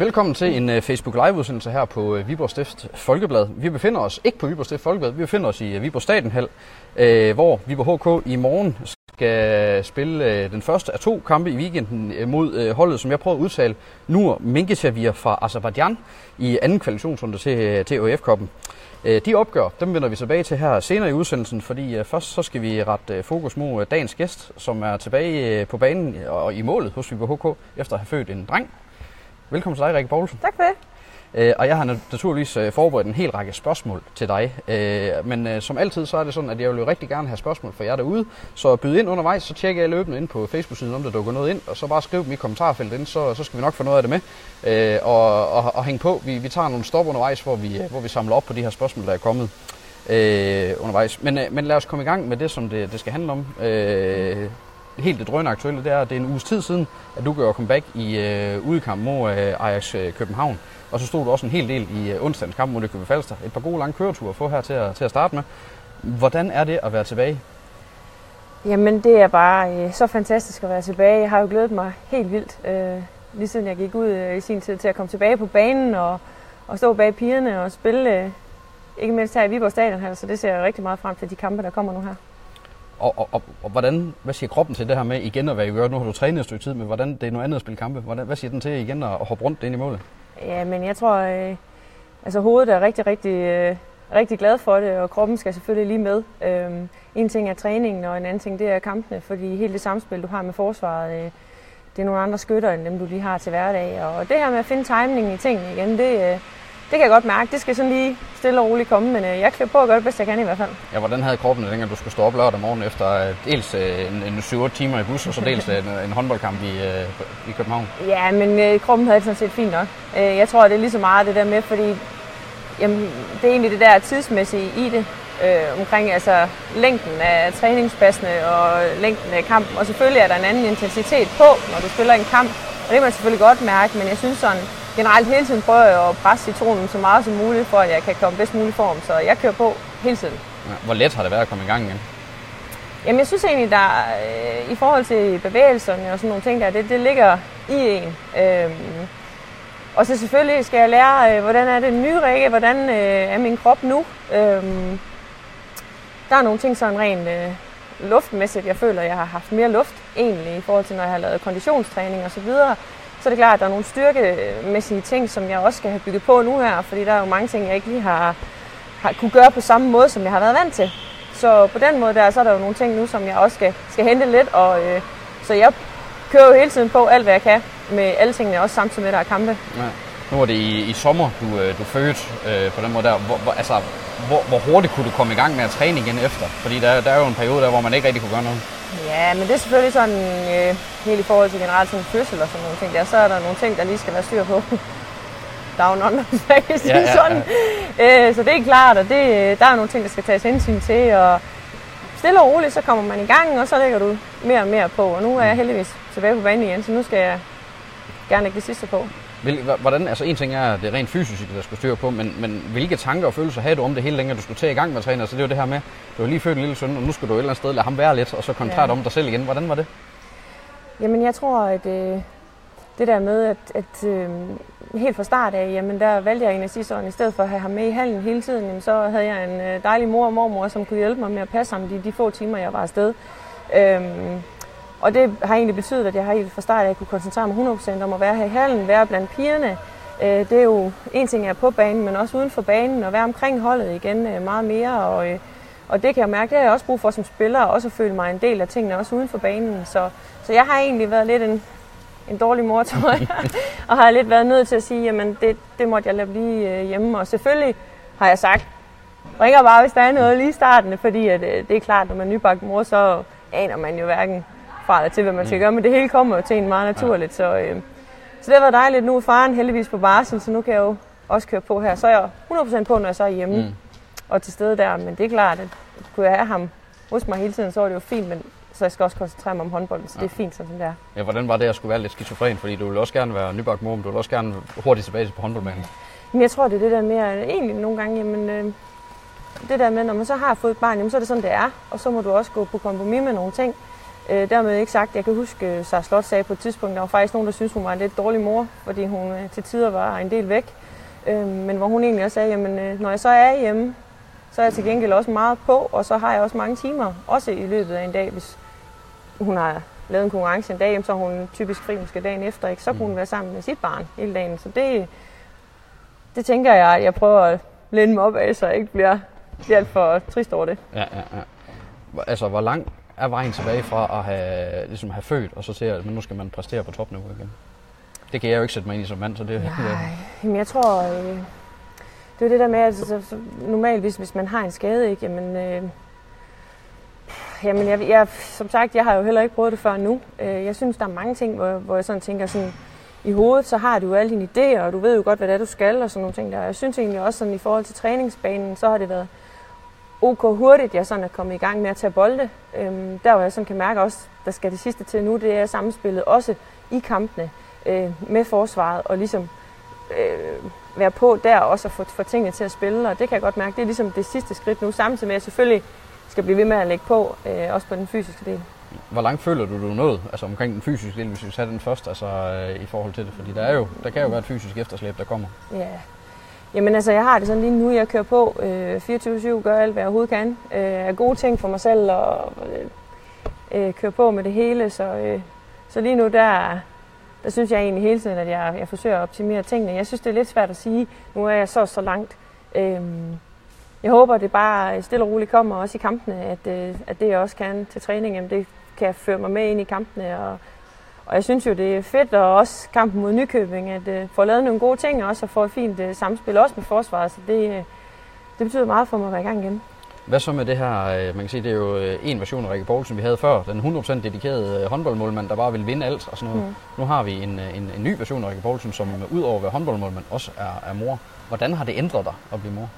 Velkommen til en øh, Facebook Live-udsendelse her på øh, Viborg Stift Folkeblad. Vi befinder os ikke på Viborg Stift Folkeblad, vi befinder os i øh, Viborg Statenhal, hvor Viborg HK i morgen skal spille den første af to kampe i weekenden mod holdet, som jeg prøver at udtale, Nur Minkesjavir fra Azerbaijan i anden kvalifikationsrunde til, til OF-koppen. De opgør, dem vender vi tilbage til her senere i udsendelsen, fordi først så skal vi rette fokus mod dagens gæst, som er tilbage på banen og i målet hos Viborg HK, efter at have født en dreng. Velkommen til dig, Rikke Poulsen. Tak for det. Øh, og jeg har naturligvis øh, forberedt en hel række spørgsmål til dig. Øh, men øh, som altid, så er det sådan, at jeg vil jo rigtig gerne have spørgsmål fra jer derude. Så byd ind undervejs, så tjekker jeg løbende ind på Facebook-siden, om der dukker noget ind. Og så bare skriv dem i kommentarfeltet ind, så, så skal vi nok få noget af det med. Øh, og, og, og hænge på. Vi, vi tager nogle stop undervejs, hvor vi, hvor vi samler op på de her spørgsmål, der er kommet øh, undervejs. Men, øh, men lad os komme i gang med det, som det, det skal handle om. Øh, helt det drønne aktuelle, det er, at det er en uges tid siden, at du gjorde comeback i øh, udekamp mod øh, Ajax øh, København. Og så stod du også en hel del i øh, onsdagens kamp mod København Falster. Et par gode lange køreture at få her til at, til at starte med. Hvordan er det at være tilbage? Jamen, det er bare øh, så fantastisk at være tilbage. Jeg har jo glædet mig helt vildt, øh, lige siden jeg gik ud øh, i sin tid, til at komme tilbage på banen og, og stå bag pigerne og spille, øh, ikke mindst her i Viborg Stadion her, så det ser jeg rigtig meget frem til de kampe, der kommer nu her. Og, og, og, og hvordan, hvad siger kroppen til det her med igen at være i Nu har du trænet et stykke tid, men hvordan det er noget andet at spille kampe. Hvordan, hvad siger den til igen at, at hoppe rundt ind i målet? Ja, men jeg tror, øh, altså hovedet er rigtig, rigtig, øh, rigtig glad for det, og kroppen skal selvfølgelig lige med. Øh, en ting er træningen, og en anden ting det er kampene, fordi hele det samspil, du har med forsvaret, øh, det er nogle andre skytter, end dem du lige har til hverdag. Og det her med at finde timingen i tingene igen, det, øh, det kan jeg godt mærke. Det skal sådan lige stille og roligt komme, men øh, jeg klipper på at gøre det bedst, jeg kan i hvert fald. Ja, hvordan havde kroppen det, dengang du skulle stå op lørdag morgen efter øh, dels øh, en, en 7-8 timer i bus, og så dels en, en håndboldkamp i, i København? Ja, men øh, kroppen havde det sådan set fint nok. Jeg tror, det er lige så meget det der med, fordi jamen, det er egentlig det der tidsmæssige i det. Øh, omkring altså længden af træningspassene og længden af kampen. Og selvfølgelig er der en anden intensitet på, når du spiller en kamp. Og det kan man selvfølgelig godt mærke, men jeg synes sådan, generelt hele tiden prøver jeg at presse citronen så meget som muligt, for at jeg kan komme bedst mulig form. Så jeg kører på hele tiden. Ja, hvor let har det været at komme i gang igen? Jamen jeg synes egentlig, der øh, i forhold til bevægelserne og sådan nogle ting der, det, det ligger i en. Øhm, og så selvfølgelig skal jeg lære, øh, hvordan er det nye række, hvordan øh, er min krop nu. Øhm, der er nogle ting sådan rent øh, luftmæssigt, jeg føler, jeg har haft mere luft egentlig i forhold til, når jeg har lavet konditionstræning og så er det klart, at der er nogle styrkemæssige ting, som jeg også skal have bygget på nu her, fordi der er jo mange ting, jeg ikke lige har, har kunne gøre på samme måde, som jeg har været vant til. Så på den måde der, så er der jo nogle ting nu, som jeg også skal, skal hente lidt, og øh, så jeg kører jo hele tiden på alt, hvad jeg kan med alle tingene, også samtidig med, at der er kampe. Ja. Nu er det i, i sommer, du, øh, du fødte øh, på den måde der. Hvor, hvor, altså, hvor, hvor hurtigt kunne du komme i gang med at træne igen efter? Fordi der, der er jo en periode der, hvor man ikke rigtig kunne gøre noget. Ja, men det er selvfølgelig sådan, øh, helt i forhold til generelt sådan fødsel og sådan nogle ting der, så er der nogle ting, der lige skal være styr på. Down under, ja, ja, sådan. Ja. Øh, så det er klart, og det, der er nogle ting, der skal tages hensyn til, og stille og roligt, så kommer man i gang, og så lægger du mere og mere på. Og nu er jeg heldigvis tilbage på banen igen, så nu skal jeg gerne lægge det sidste på. Hvordan, altså en ting er, at det er rent fysisk, der skal styre på, men, men hvilke tanker og følelser havde du om det hele længe, du skulle tage i gang med at træne? Altså det er jo det her med, du har lige født en lille søn, og nu skal du et eller andet sted lade ham være lidt, og så koncentrere ja. dig om dig selv igen. Hvordan var det? Jamen jeg tror, at øh, det der med, at, at øh, helt fra start af, jamen der valgte jeg en af sidste år, i stedet for at have ham med i hallen hele tiden, jamen, så havde jeg en øh, dejlig mor og mormor, som kunne hjælpe mig med at passe ham de, de få timer, jeg var afsted. Øhm, og det har egentlig betydet, at jeg har helt fra start af kunne koncentrere mig 100% om at være her i hallen, være blandt pigerne. Øh, det er jo en ting, jeg er på banen, men også uden for banen, og være omkring holdet igen øh, meget mere. Og, øh, og det kan jeg mærke, det har jeg også brug for som spiller, og også at føle mig en del af tingene, også uden for banen. Så, så jeg har egentlig været lidt en, en dårlig mor, tror jeg, og har lidt været nødt til at sige, jamen det, det måtte jeg lade blive hjemme. Og selvfølgelig har jeg sagt, ringer bare, hvis der er noget lige i starten, fordi at, det er klart, når man er nybagt mor, så aner man jo hverken fra eller til, hvad man skal mm. gøre, men det hele kommer jo til en meget naturligt. Ja. Så, øh, så det har været dejligt. Nu er faren heldigvis på barsel, så nu kan jeg jo også køre på her. Så er jeg 100% på, når jeg så er hjemme mm. og til stede der. Men det er klart, at kunne jeg have ham hos mig hele tiden, så var det jo fint, men så jeg skal også koncentrere mig om håndbolden, så ja. det er fint, sådan det er. Ja, hvordan var det at skulle være lidt skizofren? Fordi du vil også gerne være nybagt mor, men du vil også gerne hurtigt tilbage på håndboldbanen. Men jeg tror, det er det der med, egentlig nogle gange, jamen, øh, det der med, når man så har fået et barn, jamen, så er det sådan, det er. Og så må du også gå på kompromis med nogle ting. Øh, dermed ikke sagt, jeg kan huske, øh, Sara Slot sagde på et tidspunkt, der var faktisk nogen, der synes hun var en lidt dårlig mor, fordi hun øh, til tider var en del væk. Øh, men hvor hun egentlig også sagde, jamen øh, når jeg så er hjemme, så er jeg til gengæld også meget på, og så har jeg også mange timer, også i løbet af en dag, hvis hun har lavet en konkurrence en dag, så er hun typisk fri måske dagen efter, ikke? så kunne hun være sammen med sit barn hele dagen. Så det, det tænker jeg, at jeg prøver at lænde mig op af, så jeg ikke bliver, bliver alt for trist over det. Ja, ja, ja. Altså, hvor lang er vejen tilbage fra at have, ligesom have født, og så til, at nu skal man præstere på topniveau igen? Det kan jeg jo ikke sætte mig ind i som mand, så det Nej, jamen jeg tror, øh, det er det der med, at så, så, normalt hvis, hvis man har en skade, ikke, jamen, øh, jamen jeg, jeg, som sagt, jeg har jo heller ikke prøvet det før nu. Øh, jeg synes, der er mange ting, hvor, hvor jeg sådan tænker sådan, i hovedet, så har du jo alle dine idéer, og du ved jo godt, hvad det er, du skal, og sådan nogle ting der. Jeg synes egentlig også sådan, i forhold til træningsbanen, så har det været ok hurtigt, jeg sådan er kommet i gang med at tage bolde. Øhm, der hvor jeg sådan kan mærke også, der skal det sidste til nu, det er samspillet også i kampene øh, med forsvaret, og ligesom øh, være på der også og få, få tingene til at spille, og det kan jeg godt mærke, det er ligesom det sidste skridt nu, samtidig med at jeg selvfølgelig skal blive ved med at lægge på, øh, også på den fysiske del. Hvor langt føler du, du er nået? Altså omkring den fysiske del, hvis vi tager den først, altså øh, i forhold til det? Fordi der, er jo, der kan jo være et fysisk efterslæb, der kommer. Ja. Jamen altså, jeg har det sådan lige nu, jeg kører på øh, 24-7, gør alt, hvad jeg overhovedet kan. Øh, er gode ting for mig selv og øh, øh, kører på med det hele. Så, øh, så lige nu, der, der synes jeg egentlig hele tiden, at jeg, jeg forsøger at optimere tingene. Jeg synes, det er lidt svært at sige, nu er jeg så så langt. Øh, jeg håber, det bare stille og roligt kommer også i kampene, at, øh, at det jeg også kan til træning, jamen, det kan jeg føre mig med ind i kampene. Og, og jeg synes jo, det er fedt, og også kampen mod Nykøbing, at uh, få lavet nogle gode ting, og også at få et fint uh, samspil, også med forsvaret. Så det, uh, det betyder meget for mig at være i gang igen. Hvad så med det her, øh, man kan sige, det er jo øh, en version af Rikke Poulsen, vi havde før, den 100% dedikerede øh, håndboldmålmand, der bare vil vinde alt og sådan noget. Mm. Nu har vi en, øh, en, en ny version af Rikke Poulsen, som øh, ud over at være håndboldmålmand også er, er mor. Hvordan har det ændret dig at blive mor?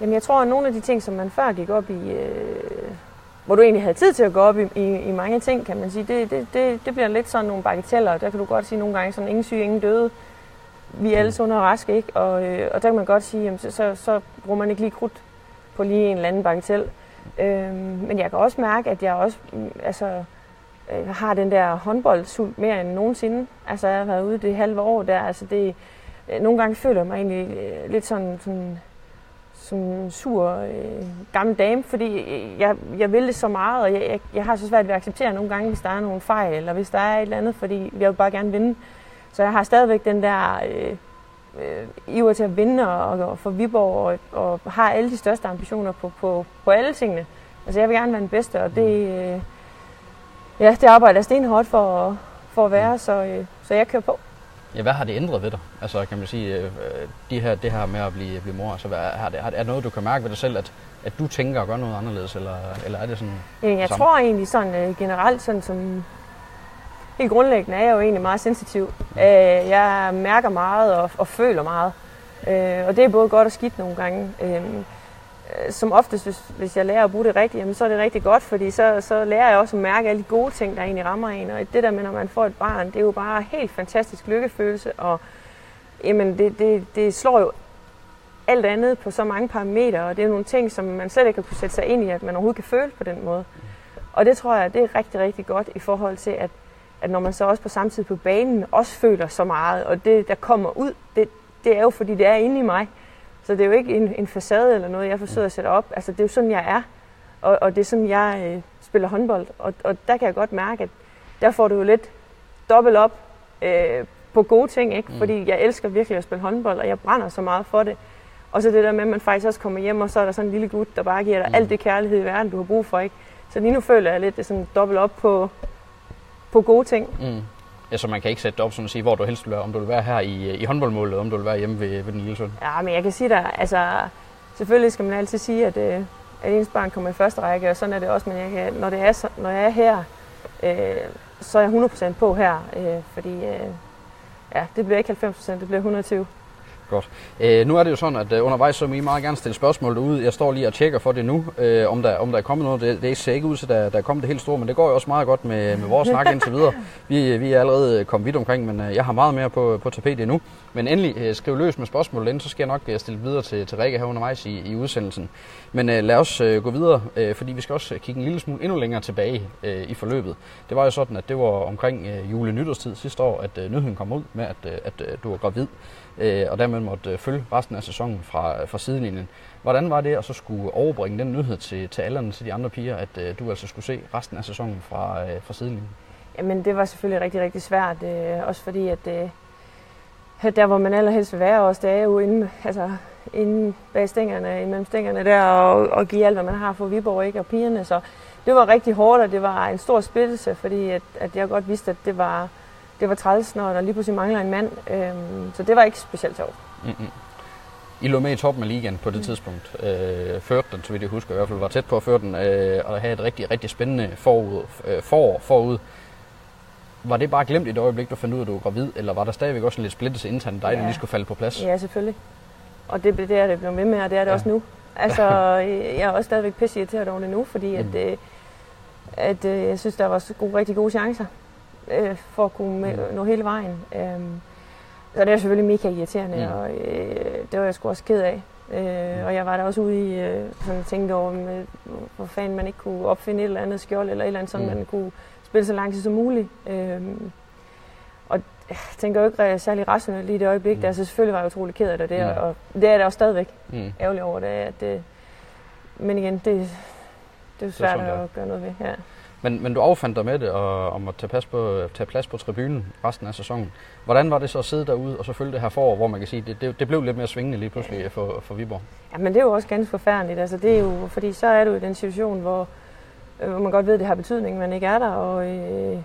Jamen, jeg tror, at nogle af de ting, som man før gik op i, øh, hvor du egentlig havde tid til at gå op i, i, i mange ting, kan man sige, det, det, det, det bliver lidt sådan nogle bagateller. Der kan du godt sige nogle gange sådan, ingen syge, ingen døde. Vi er alle sunde og raske, ikke? Og, øh, og der kan man godt sige, jamen, så, så, så bruger man ikke lige krudt på lige en eller anden bagatel. Øh, men jeg kan også mærke, at jeg også mm, altså, øh, har den der håndboldsult mere end nogensinde. Altså, jeg har været ude det halve år der. Altså, det, øh, nogle gange føler jeg mig egentlig øh, lidt sådan, sådan som en sur øh, gammel dame, fordi jeg, jeg vil det så meget, og jeg, jeg, jeg har så svært ved at acceptere nogle gange, hvis der er nogle fejl, eller hvis der er et eller andet, fordi jeg vil bare gerne vinde. Så jeg har stadigvæk den der øh, øh, iver til at vinde og, og for Viborg, og, og har alle de største ambitioner på, på, på alle tingene. Altså jeg vil gerne være den bedste, og det, øh, ja, det arbejder jeg stenhårdt for, for at være, så, øh, så jeg kører på. Ja, hvad har det ændret ved dig? Altså kan man sige, øh, de her, det her med at blive, blive mor, altså hvad, har det, har, er det noget, du kan mærke ved dig selv, at, at du tænker at gøre noget anderledes, eller, eller er det sådan? Jamen, jeg samme? tror egentlig sådan øh, generelt, sådan som helt grundlæggende er jeg jo egentlig meget sensitiv. Øh, jeg mærker meget og, og føler meget. Øh, og det er både godt og skidt nogle gange. Øh, øh, Øh, som oftest, hvis, hvis jeg lærer at bruge det rigtigt, jamen, så er det rigtig godt, fordi så, så lærer jeg også at mærke alle de gode ting, der egentlig rammer en. Og det der med, når man får et barn, det er jo bare helt fantastisk lykkefølelse, og jamen, det, det, det slår jo alt andet på så mange parametre, og det er nogle ting, som man slet ikke kan kunne sætte sig ind i, at man overhovedet kan føle på den måde. Og det tror jeg, det er rigtig, rigtig godt i forhold til, at, at når man så også på samtidig på banen også føler så meget, og det, der kommer ud, det, det er jo fordi, det er inde i mig. Så det er jo ikke en, en facade eller noget, jeg forsøger at sætte op. Altså, det er jo sådan, jeg er, og, og det er sådan, jeg øh, spiller håndbold. Og, og der kan jeg godt mærke, at der får du jo lidt dobbelt op øh, på gode ting, ikke? Mm. Fordi jeg elsker virkelig at spille håndbold, og jeg brænder så meget for det. Og så det der med, at man faktisk også kommer hjem, og så er der sådan en lille gut, der bare giver dig Mm. alt det kærlighed i verden, du har brug for, ikke? Så lige nu føler jeg lidt, det sådan dobbelt op på, på gode ting. Mm. Ja, så man kan ikke sætte det op sådan at sige, hvor du helst vil være, om du vil være her i, øh, i håndboldmålet, eller om du vil være hjemme ved, ved den lille søn. Ja, men jeg kan sige dig, altså selvfølgelig skal man altid sige, at, øh, at ens barn kommer i første række, og sådan er det også, men jeg kan, når, det er, når jeg er her, øh, så er jeg 100% på her, øh, fordi øh, ja, det bliver ikke 90%, det bliver 120. Godt. Øh, nu er det jo sådan, at øh, undervejs så må I meget gerne stille spørgsmål derude. Jeg står lige og tjekker for det nu, øh, om, der, om der er kommet noget. Det, det ser ikke ud til, at der, der er kommet det helt store, men det går jo også meget godt med, med vores snak indtil videre. Vi, øh, vi er allerede kommet vidt omkring, men øh, jeg har meget mere på, på tapetet endnu. Men endelig øh, skriv løs med spørgsmål ind, så skal jeg nok øh, stille videre til, til Rikke her undervejs i, i udsendelsen. Men øh, lad os øh, gå videre, øh, fordi vi skal også øh, kigge en lille smule endnu længere tilbage øh, i forløbet. Det var jo sådan, at det var omkring øh, jule nytårstid sidste år, at øh, nyheden kom ud med, at, øh, at øh, du var gravid øh, og dermed måtte øh, følge resten af sæsonen fra, øh, fra sidelinjen. Hvordan var det at så skulle overbringe den nyhed til, til alle til de andre piger, at øh, du altså skulle se resten af sæsonen fra, øh, fra sidelinjen? Jamen det var selvfølgelig rigtig, rigtig svært, øh, også fordi at øh, der hvor man allerhelst vil være også, det er jo inde, altså, inde bag stængerne, imellem stængerne der, og, og give alt, hvad man har for Viborg ikke, og pigerne. Så det var rigtig hårdt, og det var en stor splittelse, fordi at, at jeg godt vidste, at det var, det var træls, når der lige pludselig mangler en mand. Øhm, så det var ikke specielt sjovt. Mm-hmm. I lå med i toppen af ligaen på det mm. tidspunkt. Øh, førte den, så vidt jeg husker, i hvert fald var tæt på at føre den, øh, og havde et rigtig, rigtig spændende forud, øh, forår forud. Var det bare glemt i et øjeblik, du fandt ud af, at du var gravid, eller var der stadigvæk også en lidt splittelse internt dig, ja. der lige skulle falde på plads? Ja, selvfølgelig. Og det, det er det blevet med med, og det er det ja. også nu. Altså, jeg er også stadigvæk pisse irriteret over det nu, fordi at, mm. at, at, at jeg synes, der var gode, rigtig gode chancer øh, for at kunne med, mm. nå hele vejen. Øhm, så det er selvfølgelig mega irriterende, ja. og øh, det var jeg sgu også ked af. Øh, mm. og jeg var der også ude i, øh, sådan tænkte over, med, hvor fanden man ikke kunne opfinde et eller andet skjold, eller et eller andet, så mm. man kunne spille så lang tid som muligt. Øh, og jeg tænker jo ikke særlig rationelt lige i det øjeblik, mm. der så selvfølgelig var jeg utrolig ked af det, der, mm. og det er det også stadigvæk mm. ærgerlig over det, at det. Men igen, det, det er svært det er sådan, at gøre noget ved. Ja. Men, men du affandt dig med det, og, om at tage, plads på, tage plads på tribunen resten af sæsonen. Hvordan var det så at sidde derude og så følge det her forår, hvor man kan sige, det, det, det blev lidt mere svingende lige pludselig for, for Viborg? Ja, men det er jo også ganske forfærdeligt. Altså, det er jo, fordi så er du i den situation, hvor, øh, hvor man godt ved, at det har betydning, men ikke er der, og øh,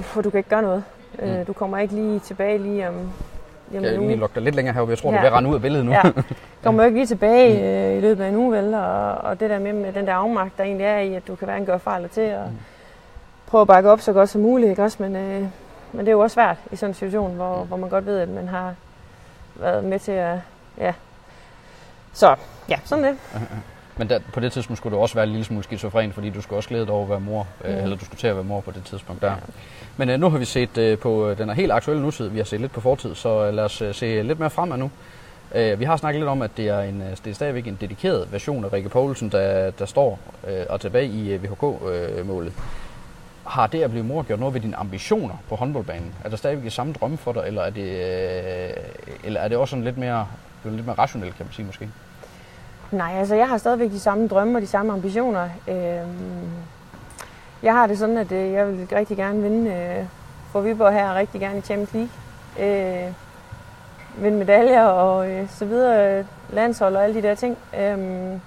for du kan ikke gøre noget. Øh, mm. Du kommer ikke lige tilbage lige om Jamen, jeg lige lukke dig lidt længere heroppe. Jeg tror, ja. du vil rende ud af billedet nu. Ja. Kommer jo ikke lige tilbage øh, i løbet af en uge, vel? Og, og det der med, med den der afmagt, der egentlig er i, at du kan hverken gøre fejl til og mm. prøve at bakke op så godt som muligt, ikke også? Men, øh, men det er jo også svært i sådan en situation, hvor, mm. hvor man godt ved, at man har været med til at... Ja. Så ja, sådan det. Men der, på det tidspunkt skulle du også være en lille smule skizofren, fordi du skulle også glæde dig over at være mor, mm. øh, eller du skulle til at være mor på det tidspunkt der. Ja. Men øh, nu har vi set øh, på øh, den er helt aktuelle nutid, vi har set lidt på fortid, så øh, lad os øh, se lidt mere fremad nu. Øh, vi har snakket lidt om, at det er, en, øh, det er stadigvæk en dedikeret version af Rikke Poulsen, der, der står øh, og tilbage i øh, VHK-målet. Øh, har det at blive mor gjort noget ved dine ambitioner på håndboldbanen? Er der stadigvæk de samme drømme for dig, eller er det, øh, eller er det også sådan lidt mere, lidt mere rationelt, kan man sige måske? Nej, altså jeg har stadigvæk de samme drømme og de samme ambitioner. Øhm, jeg har det sådan, at øh, jeg vil rigtig gerne vinde øh, for Viborg her, rigtig gerne i Champions League. Øh, vinde medaljer og øh, så videre, landshold og alle de der ting. Øhm,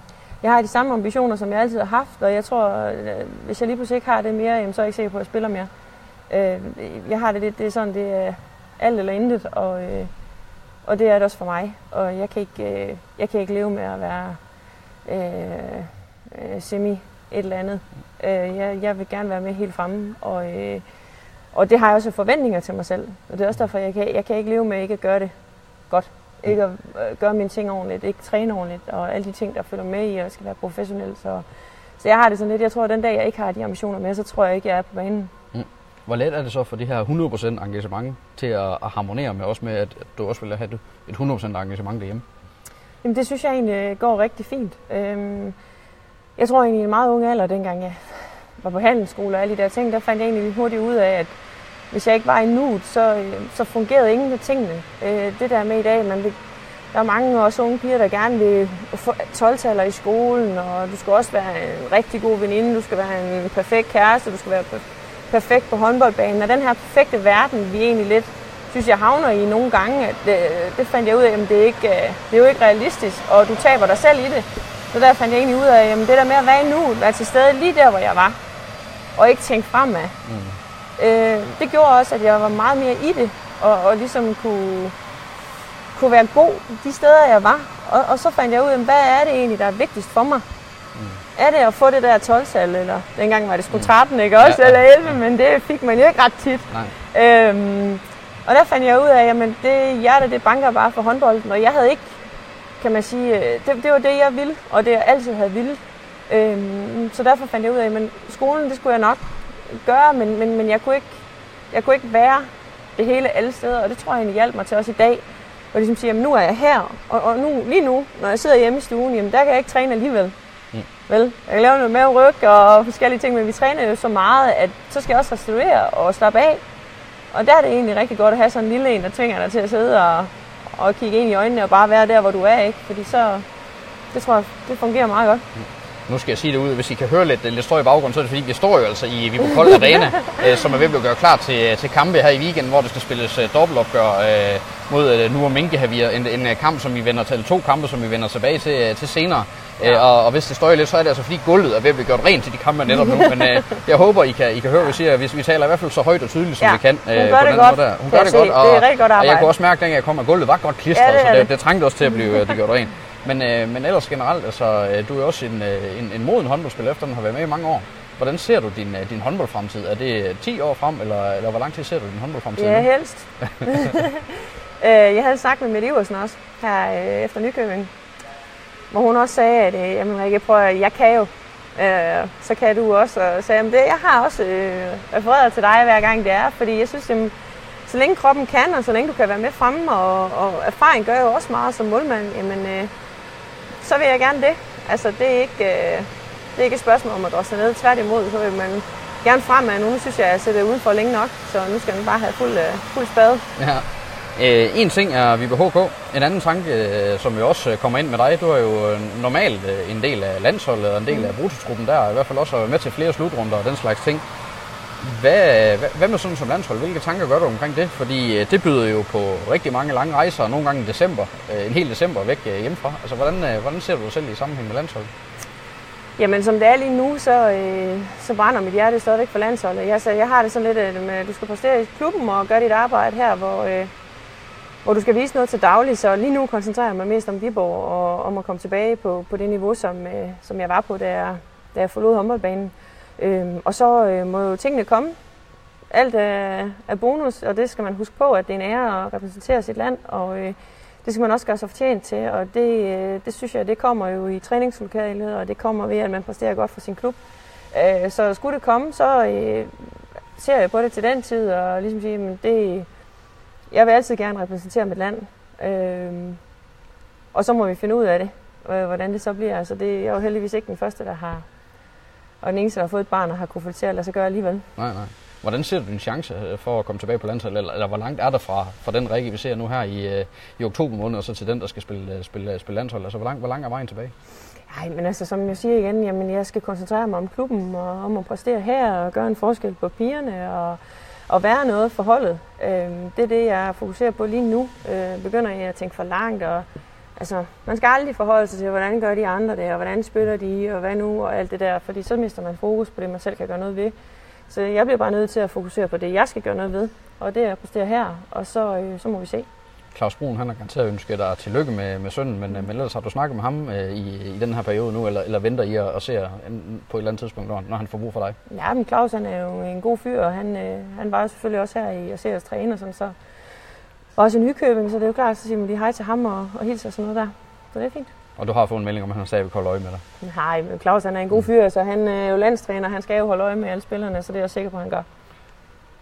jeg har de samme ambitioner, som jeg altid har haft, og jeg tror, øh, hvis jeg lige pludselig ikke har det mere, jamen, så er jeg ikke sikker på, at jeg spiller mere. Øh, jeg har det, det, det er sådan, det er alt eller intet, og, øh, og det er det også for mig. Og jeg kan ikke, øh, jeg kan ikke leve med at være øh, øh, semi et eller andet. Øh, jeg, jeg vil gerne være med helt fremme, og, øh, og det har jeg også forventninger til mig selv. Og det er også derfor, jeg kan, jeg kan ikke leve med ikke at gøre det godt. Ikke at øh, gøre mine ting ordentligt, ikke træne ordentligt, og alle de ting, der følger med i, at jeg skal være professionel. Så, så jeg har det sådan lidt, jeg tror, at den dag, jeg ikke har de ambitioner med, så tror jeg ikke, jeg er på banen. Hvor let er det så for det her 100% engagement til at, at harmonere med, også med, at du også vil have et 100% engagement derhjemme? Jamen, det synes jeg egentlig går rigtig fint. Øhm, jeg tror egentlig i en meget ung alder, dengang jeg var på handelsskole og alle de der ting, der fandt jeg egentlig hurtigt ud af, at hvis jeg ikke var i nuet, så, øh, så fungerede ingen af tingene. Øh, det der med i dag, man vil, der er mange også unge piger, der gerne vil få 12 i skolen, og du skal også være en rigtig god veninde, du skal være en perfekt kæreste, du skal være perfekt på håndboldbanen. Og den her perfekte verden, vi egentlig lidt synes, jeg havner i nogle gange, at det, det fandt jeg ud af, at det, er ikke, øh, det er jo ikke realistisk, og du taber dig selv i det. Så der fandt jeg egentlig ud af, at det der med at være nu, være til stede lige der, hvor jeg var, og ikke tænke fremad, mm. øh, det gjorde også, at jeg var meget mere i det, og, og ligesom kunne, kunne være god de steder, jeg var. Og, og så fandt jeg ud af, hvad er det egentlig, der er vigtigst for mig? Mm. Er det at få det der 12 eller dengang var det sgu 13, mm. ikke også, ja, ja. eller 11, men det fik man jo ikke ret tit. Nej. Øhm, Og der fandt jeg ud af, at det hjerte, det banker bare for håndbolden, og jeg havde ikke, kan man sige, øh, det, det var det, jeg ville, og det jeg altid havde ville. Øhm, så derfor fandt jeg ud af, at skolen, det skulle jeg nok gøre, men, men, men jeg, kunne ikke, jeg kunne ikke være det hele alle steder, og det tror jeg egentlig hjalp mig til også i dag. Og ligesom sige, at nu er jeg her, og, og nu, lige nu, når jeg sidder hjemme i stuen, jamen der kan jeg ikke træne alligevel. Vel, jeg kan lave noget med ryg og forskellige ting, men vi træner jo så meget, at så skal jeg også restaurere og slappe af. Og der er det egentlig rigtig godt at have sådan en lille en, der tvinger dig til at sidde og, og kigge ind i øjnene og bare være der, hvor du er, ikke? Fordi så, det tror jeg, det fungerer meget godt. Mm nu skal jeg sige det ud, hvis I kan høre lidt, lidt støj i baggrunden, så er det fordi, vi står jo altså i Viborg Kold Arena, øh, som er ved at blive gjort klar til, til kampe her i weekenden, hvor der skal spilles uh, dobbeltopgør øh, mod uh, nu og Minkehavir, en, en kamp, som vi vender til, to kampe, som vi vender tilbage til, uh, til senere. Ja. Uh, og, og, hvis det støjer lidt, så er det altså fordi gulvet er ved at blive gjort rent til de kampe netop nu. Men uh, jeg håber, I kan, I kan høre, hvis I, hvis vi taler i hvert fald så højt og tydeligt, som ja. vi kan. Uh, Hun gør det godt. Der. Hun gør det godt, og, det er rigtig godt og jeg kunne også mærke, at jeg kom, at gulvet var godt klistret, ja, det så det, det. det trængte også til at blive det gjort rent. Men, øh, men ellers generelt, altså, øh, du er også en, øh, en, en moden håndboldspiller, efter den har været med i mange år. Hvordan ser du din, øh, din håndboldfremtid? Er det 10 år frem, eller, eller hvor lang tid ser du din håndboldfremtid? Ja, helst. jeg havde snakket med Mette Iversen også, her efter Nykøbing, hvor hun også sagde, at jamen, Rikke, prøv jeg kan jo, øh, så kan du også. Og sagde, at jeg har også øh, refereret til dig hver gang det er, fordi jeg synes, jamen, så længe kroppen kan, og så længe du kan være med fremme, og, og erfaring gør jo også meget som målmand, jamen, øh, så vil jeg gerne det. Altså, det er ikke, øh, det er ikke et spørgsmål om at drosle ned. Tværtimod, så vil man gerne fremad. Nu synes jeg, at jeg sætter ud for længe nok, så nu skal den bare have fuld, øh, fuld spade. Ja. Øh, en ting er vi HK. En anden tanke, øh, som jo også kommer ind med dig, du er jo normalt øh, en del af landsholdet og en del mm. af brutotruppen der, i hvert fald også med til flere slutrunder og den slags ting. Hvad, hvad, hvad med sådan som landshold? Hvilke tanker gør du omkring det? Fordi øh, det byder jo på rigtig mange lange rejser, nogle gange i december, øh, en hel december væk øh, hjemmefra. Altså, hvordan, hvordan ser du dig selv i sammenhæng med landsholdet? Jamen, som det er lige nu, så, øh, så brænder mit hjerte stadigvæk for landsholdet. Jeg, så jeg har det sådan lidt, at med, du skal præstere i klubben og gøre dit arbejde her, hvor, øh, hvor du skal vise noget til daglig. Så lige nu koncentrerer jeg mig mest om Viborg og om at komme tilbage på, på det niveau, som, øh, som jeg var på, da jeg, da jeg forlod håndboldbanen. Øhm, og så øh, må jo tingene komme. Alt er, er bonus, og det skal man huske på, at det er en ære at repræsentere sit land, og øh, det skal man også gøre sig fortjent til, og det, øh, det synes jeg, det kommer jo i træningslokalet, og det kommer ved, at man præsterer godt for sin klub. Øh, så skulle det komme, så øh, ser jeg på det til den tid, og ligesom sige, men det, jeg vil altid gerne repræsentere mit land. Øh, og så må vi finde ud af det, øh, hvordan det så bliver. Altså det, jeg er jo heldigvis ikke den første, der har, og den eneste, der har fået et barn og har kunne få det til at lade sig gøre alligevel. Nej, nej. Hvordan ser du din chance øh, for at komme tilbage på landsholdet, eller, eller hvor langt er der fra, fra den række, vi ser nu her i, øh, i oktober måned, og så til den, der skal spille, øh, spille, spille landshold? Altså, hvor langt, hvor langt er vejen tilbage? Nej, men altså, som jeg siger igen, jamen, jeg skal koncentrere mig om klubben, og om at præstere her, og gøre en forskel på pigerne, og, og være noget for holdet. Øhm, det er det, jeg fokuserer på lige nu. Øh, begynder jeg at tænke for langt, og altså, man skal aldrig forholde sig til, hvordan gør de andre det, og hvordan spiller de, og hvad nu, og alt det der, fordi så mister man fokus på det, man selv kan gøre noget ved. Så jeg bliver bare nødt til at fokusere på det, jeg skal gøre noget ved, og det er at præstere her, og så, øh, så må vi se. Claus Brun, han har garanteret ønsket dig tillykke med, med sønnen, men, men ellers har du snakket med ham øh, i, i den her periode nu, eller, eller venter I at, at se på et eller andet tidspunkt, når, når han får brug for dig? Ja, men Claus han er jo en god fyr, og han, øh, han var jo selvfølgelig også her i at se os træne, og sådan, så også i Nykøbing, så det er jo klart, så siger man lige hej til ham og, og hilser og sådan noget der. Så det er fint. Og du har fået en melding om, at han stadig vil holde øje med dig? Nej, men Claus han er en god fyr, så han er jo landstræner, han skal jo holde øje med alle spillerne, så det er jeg sikker på, at han gør.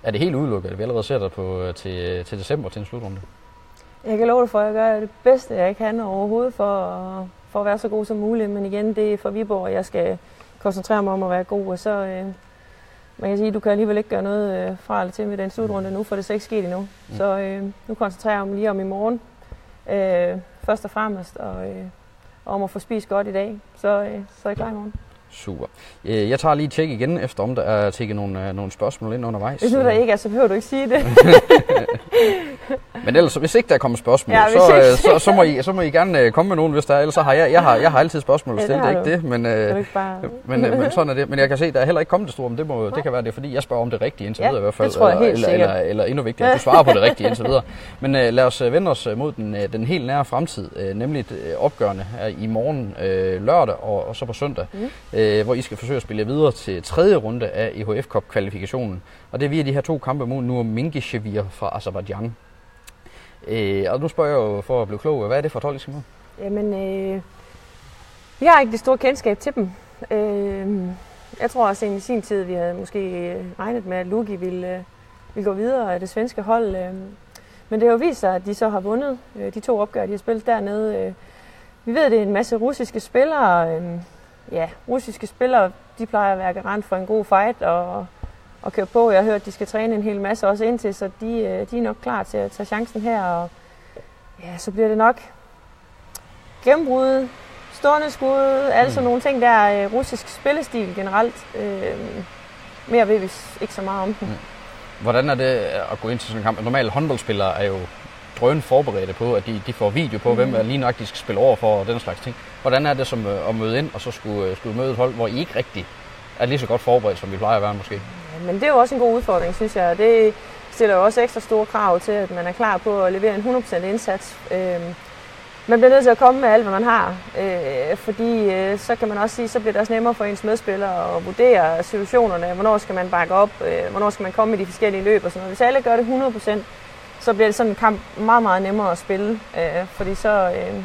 Er det helt udelukket, at vi allerede ser dig på, øh, til, til december til en slutrunde? Jeg kan love dig for, at jeg gør det bedste, jeg kan overhovedet for, for at være så god som muligt. Men igen, det er for Viborg, at jeg skal koncentrere mig om at være god. Og så, øh, man kan sige, du kan alligevel ikke gøre noget øh, fra eller til med den slutrunde nu, for det er ikke sket endnu. Mm. Så øh, nu koncentrerer jeg mig lige om i morgen, øh, først og fremmest, og, øh, og om at få spist godt i dag. Så, øh, så er jeg klar i morgen. Super. Øh, jeg tager lige et tjek igen, efter om der er tækket nogle, øh, nogle spørgsmål ind undervejs. Hvis nu der ikke er, så behøver du ikke sige det. Men ellers, hvis ikke der kommer spørgsmål, Ja, ja, så, ikke- øh, så, så, må I, så må I gerne øh, komme med nogen, hvis der er. Ellers så har jeg, jeg, har, jeg har altid spørgsmål at Ja, stille, det det er ikke det. Men, øh, ikke bare... men, øh, men sådan er det. Men jeg kan se, der er heller ikke kommet det store, men det, må, det kan være, det er fordi, jeg spørger om det rigtige indtil Ja, videre i hvert fald. det tror jeg eller, helt eller, eller, eller, endnu vigtigere, at du svarer på det rigtige indtil videre. Men øh, lad os øh, vende os mod den, den helt nære fremtid, øh, nemlig øh, opgørende her i morgen øh, lørdag og, og så på søndag, mm. øh, hvor I skal forsøge at spille videre til tredje runde af EHF Cup kvalifikationen. Og det er via de her to kampe mod Nurmingishevir fra Azerbaijan. Øh, og nu spørger jeg jo for at blive klog, hvad er det for et hold, I skal møde? Jamen, øh, vi har ikke det store kendskab til dem. Øh, jeg tror også, at i sin tid, vi havde måske øh, regnet med, at Lugi ville, øh, ville gå videre af det svenske hold. Øh. Men det har jo vist sig, at de så har vundet øh, de to opgør, de har spillet dernede. Øh. Vi ved, at det er en masse russiske spillere. Øh, ja, russiske spillere, de plejer at være garant for en god fight og, og køre på. Jeg har hørt, at de skal træne en hel masse også indtil, så de, øh, de er nok klar til at tage chancen her. Og, ja, så bliver det nok gennembrud, stående skud, alle sådan Mm. nogle ting der. Øh, russisk spillestil generelt. Øh, mere ved vi ikke så meget om den. Hvordan er det at gå ind til sådan en kamp? Normalt håndboldspillere er jo drøn forberedte på, at de, de får video på, mm. hvem er lige nok, de skal spille over for og den slags ting. Hvordan er det som øh, at møde ind og så skulle, skulle møde et hold, hvor I ikke rigtig er lige så godt forberedt, som vi plejer at være måske? Øh, men det er jo også en god udfordring, synes jeg. Det stiller jo også ekstra store krav til, at man er klar på at levere en 100% indsats. Øh, man bliver nødt til at komme med alt, hvad man har, øh, fordi øh, så kan man også sige, så bliver det også nemmere for ens medspillere at vurdere situationerne. Hvornår skal man bakke op? Øh, hvornår skal man komme med de forskellige løb og sådan noget. Hvis alle gør det 100%, så bliver det sådan en kamp meget, meget nemmere at spille, øh, fordi så, øh,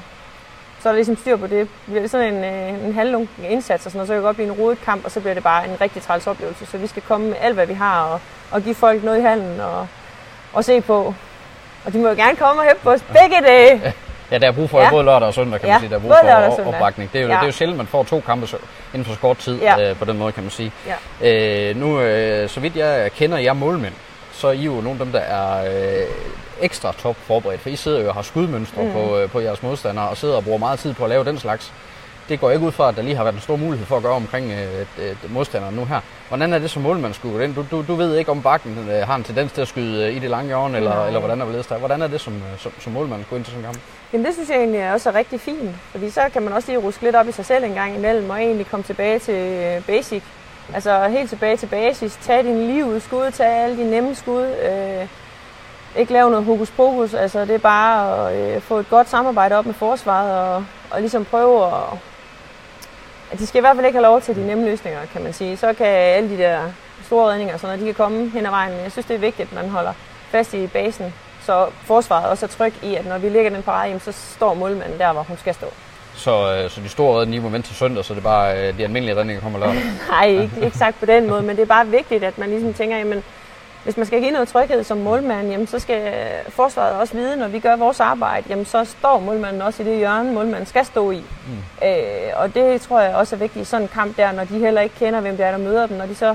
så er der ligesom styr på det. Bliver det sådan en, øh, en halvlung indsats og sådan noget, så kan det godt blive en rodet kamp, og så bliver det bare en rigtig træls oplevelse. Så vi skal komme med alt, hvad vi har, og, og give folk noget i handen og, og se på. Og de må jo gerne komme og hæppe på os begge dage. Ja, der er brug for Ja. ja. både lørdag og søndag, kan Ja, man sige. Der er brug for og opbakning. Det er, jo, Ja. det er jo sjældent, man får to kampe inden for så kort tid Ja. øh, på den måde, kan man sige. Ja. Øh, nu, øh, så vidt jeg kender jer målmænd, så er I jo nogle af dem, der er øh, ekstra top forberedt, for I sidder jo og har skudmønstre Mm. på, øh, på jeres modstandere, og sidder og bruger meget tid på at lave den slags. Det går ikke ud fra, at der lige har været en stor mulighed for at gøre omkring øh, øh, modstanderen nu her. Hvordan er det som målmand skulle gå ind? Du, du, du ved ikke, om bakken øh, har en tendens til at skyde øh, i det lange hjørne, eller, Nej. eller hvordan er der? Hvordan er det som, øh, som, som målmand at gå ind til sådan en kamp? Jamen det synes jeg egentlig også er rigtig fint, fordi så kan man også lige ruske lidt op i sig selv en gang imellem, og egentlig komme tilbage til øh, basic. Altså helt tilbage til basis, tag din liv skud, tag alle de nemme skud, øh, ikke lave noget hokus pokus, altså det er bare at øh, få et godt samarbejde op med forsvaret, og, og ligesom prøve at, at de skal i hvert fald ikke have lov til de nemme løsninger, kan man sige. Så kan alle de der store redninger, sådan noget, de kan komme hen ad vejen, men jeg synes det er vigtigt, at man holder fast i basen, så forsvaret også er tryg i, at når vi ligger den parade, jamen, så står målmanden der, hvor hun skal stå. Så, øh, så de store redninger må vente til søndag, så det er bare øh, de almindelige redninger, der kommer lørdag. Nej, ikke, ikke sagt på den måde, men det er bare vigtigt, at man ligesom tænker, jamen, hvis man skal give noget tryghed som målmand, jamen, så skal forsvaret også vide, når vi gør vores arbejde, jamen, så står målmanden også i det hjørne, målmanden skal stå i. Mm. Øh, og det tror jeg også er vigtigt i sådan en kamp der, når de heller ikke kender, hvem det er, der møder dem. Når, de så,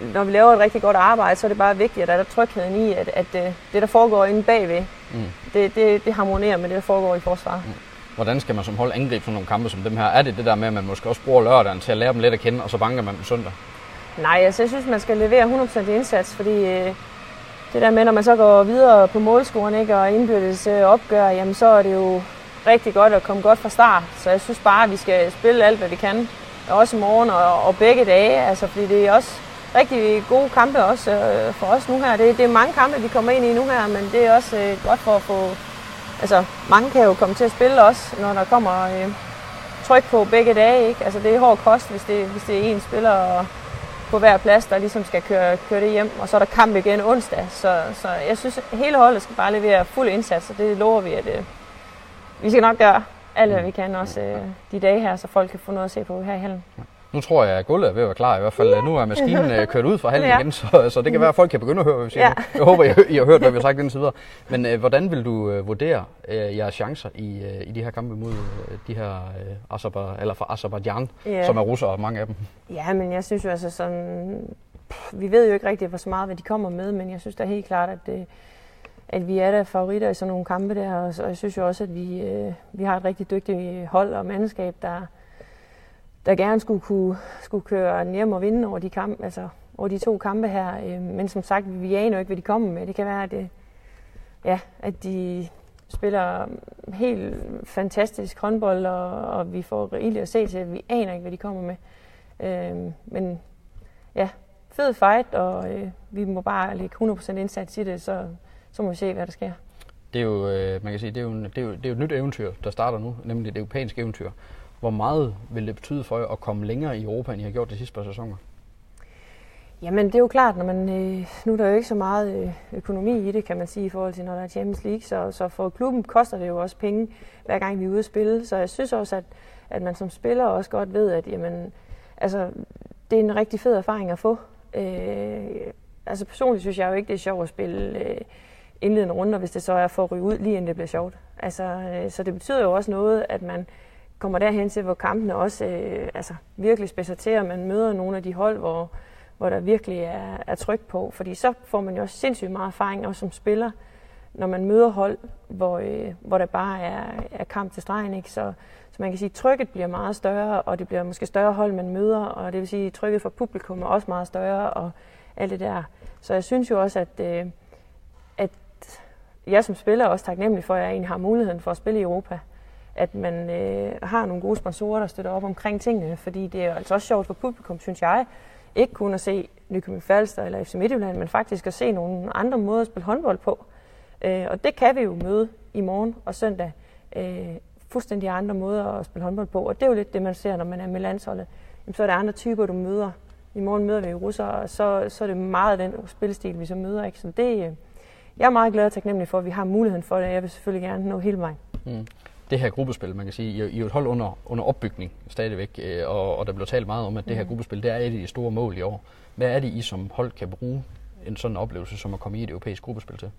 når vi laver et rigtig godt arbejde, så er det bare vigtigt, at der er trygheden i, at, at øh, det, der foregår inde bagved, Mm. det, det, det harmonerer med det, der foregår i forsvaret. Mm. Hvordan skal man som hold angribe sådan nogle kampe som dem her? Er det det der med, at man måske også bruger lørdagen til at lære dem lidt at kende, og så banker man dem søndag? Nej, altså jeg synes, man skal levere 100% indsats, fordi øh, det der med, når man så går videre på målscoren ikke, og indbyrdes øh, opgør, jamen så er det jo rigtig godt at komme godt fra start. Så jeg synes bare, at vi skal spille alt, hvad vi kan. Også i morgen og, og begge dage, altså, fordi det er også rigtig gode kampe også øh, for os nu her. Det, det er mange kampe, vi kommer ind i nu her, men det er også øh, godt for at få... Altså, mange kan jo komme til at spille også, når der kommer øh, tryk på begge dage. Ikke? Altså, det er hård kost, hvis det, hvis det er én spiller på hver plads, der ligesom skal køre, køre det hjem. Og så er der kamp igen onsdag. Så, så jeg synes, at hele holdet skal bare levere fuld indsats, og det lover vi, at øh, vi skal nok gøre alt, hvad vi kan også øh, de dage her, så folk kan få noget at se på her i hallen. Nu tror jeg, at gulvet er ved at være klar i hvert fald. Nu er maskinen øh, kørt ud fra hallen Ja. igen, så, så det kan være, at folk kan begynde at høre, hvad vi siger. Ja. Jeg håber, I, I har hørt, hvad vi har sagt indtil videre. Men øh, hvordan vil du øh, vurdere øh, jeres chancer i, øh, i de her kampe mod øh, de her øh, Azerbaijan, eller fra Azerbaijan, Ja. som er russere, mange af dem? Ja, men jeg synes jo altså sådan... Pff, Vi ved jo ikke rigtig, hvor så meget, hvad de kommer med, men jeg synes da helt klart, at, det, at vi er der favoritter i sådan nogle kampe der, og, og jeg synes jo også, at vi, øh, vi har et rigtig dygtigt hold og mandskab, der, der gerne skulle kunne skulle køre den hjem og vinde over de, kamp, altså, over de to kampe her. Øh, men som sagt, vi aner jo ikke, hvad de kommer med. Det kan være, at ja, at de spiller helt fantastisk håndbold, og, og vi får rigeligt at se til. Vi aner ikke, hvad de kommer med. Øh, men ja, fed fight, og øh, vi må bare lægge 100% indsats i det, så, så må vi se, hvad der sker. Det er jo, øh, man kan sige, det er, jo, det, er jo, det er jo et nyt eventyr, der starter nu, nemlig det europæiske eventyr. Hvor meget vil det betyde for jer at komme længere i Europa, end I har gjort de sidste par sæsoner? Jamen det er jo klart, når man, øh, nu er der jo ikke så meget øh, økonomi i det, kan man sige, i forhold til når der er Champions League, så, så for klubben koster det jo også penge, hver gang vi er ude at spille. Så jeg synes også, at, at man som spiller også godt ved, at jamen, altså, det er en rigtig fed erfaring at få. Øh, altså personligt synes jeg jo ikke, det er sjovt at spille øh, indledende runder, hvis det så er for at ryge ud, lige inden det bliver sjovt. Altså, øh, så det betyder jo også noget, at man kommer derhen til, hvor kampene også øh, altså, virkelig spidser til, og man møder nogle af de hold, hvor, hvor der virkelig er, er tryk på. Fordi så får man jo også sindssygt meget erfaring, også som spiller, når man møder hold, hvor, øh, hvor der bare er, er kamp til stregen. Ikke? Så, så man kan sige, at trykket bliver meget større, og det bliver måske større hold, man møder, og det vil sige, at trykket fra publikum er også meget større, og alt det der. Så jeg synes jo også, at, øh, at jeg som spiller er også taknemmelig for, at jeg egentlig har muligheden for at spille i Europa. At man øh, har nogle gode sponsorer, der støtter op omkring tingene, fordi det er altså også sjovt for publikum, synes jeg, ikke kun at se Nykøbing Falster eller FC Midtjylland, men faktisk at se nogle andre måder at spille håndbold på. Øh, og det kan vi jo møde i morgen og søndag. Øh, fuldstændig andre måder at spille håndbold på. Og det er jo lidt det, man ser, når man er med landsholdet. Jamen, så er der andre typer, du møder. I morgen møder vi russere, og så, så er det meget den spilstil, vi så møder. Ikke? Så det, øh, jeg er meget glad og taknemmelig for, at vi har muligheden for det. Jeg vil selvfølgelig gerne nå hele vejen. Mm det her gruppespil, man kan sige, I er jo et hold under, under opbygning stadigvæk, øh, og, og der bliver talt meget om, at det her mm. gruppespil, det er et af de store mål i år. Hvad er det, I som hold kan bruge en sådan oplevelse, som at komme i et europæisk gruppespil til?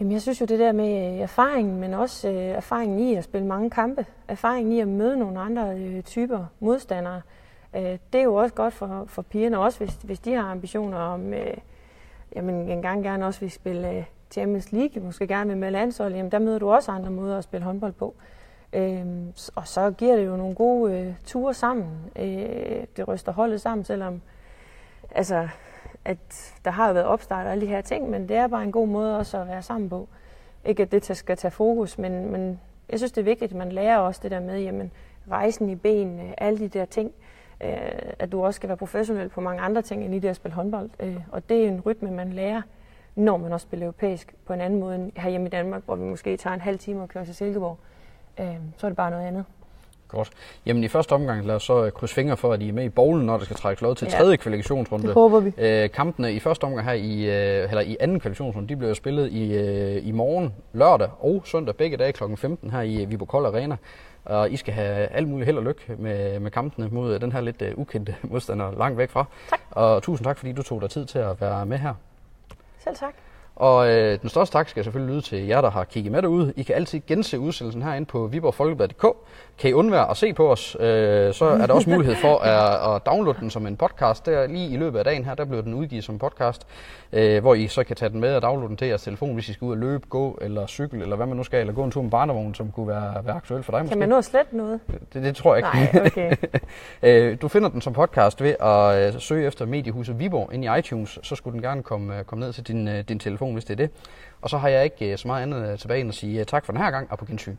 Jamen, jeg synes jo det der med erfaringen, men også øh, erfaringen i at spille mange kampe, erfaringen i at møde nogle andre øh, typer modstandere, øh, det er jo også godt for, for pigerne, også hvis, hvis de har ambitioner om, øh, jamen en gang gerne også vil spille øh, Champions League, måske gerne vil med landshold, jamen der møder du også andre måder at spille håndbold på. Øhm, og så giver det jo nogle gode øh, ture sammen. Øh, det ryster holdet sammen, selvom altså, at der har jo været opstart og alle de her ting, men det er bare en god måde også at være sammen på. Ikke at det skal tage fokus, men, men jeg synes, det er vigtigt, at man lærer også det der med, jamen, rejsen i benene, alle de der ting, øh, at du også skal være professionel på mange andre ting end i det at spille håndbold. Øh, og det er en rytme, man lærer når man også spiller europæisk på en anden måde end herhjemme i Danmark, hvor vi måske tager en halv time og kører til Silkeborg. Øh, så er det bare noget andet. Godt. Jamen i første omgang, lad os så krydse fingre for, at I er med i bowlen, når der skal trække lod til ja. tredje kvalifikationsrunde. Det håber vi. Øh, kampene i første omgang her i, øh, eller i anden kvalifikationsrunde, de bliver spillet i, øh, i morgen, lørdag og søndag, begge dage kl. 15 her i Viborg Kold Arena. Og I skal have alt muligt held og lykke med, med kampene mod den her lidt ukendte modstander langt væk fra. Tak. Og tusind tak, fordi du tog dig tid til at være med her. Selv tak. Og øh, den største tak skal selvfølgelig lyde til jer, der har kigget med derude. I kan altid gense udsendelsen herinde på viborgfolkeblad.dk. Kan I undvære at se på os, øh, så er der også mulighed for at, at downloade den som en podcast. Der lige i løbet af dagen her, der bliver den udgivet som podcast, øh, hvor I så kan tage den med og downloade den til jeres telefon, hvis I skal ud og løbe, gå eller cykle, eller hvad man nu skal, eller gå en tur med barnevogn, som kunne være, være aktuelt for dig måske. Kan man nå slet noget? Det, det tror jeg ikke. Nej, okay. Øh, du finder den som podcast ved at øh, søge efter Mediehuset Viborg ind i iTunes, så skulle den gerne komme, komme ned til din, din telefon, hvis det er det. Og så har jeg ikke øh, så meget andet øh, tilbage end at sige øh, tak for den her gang, og på gensyn.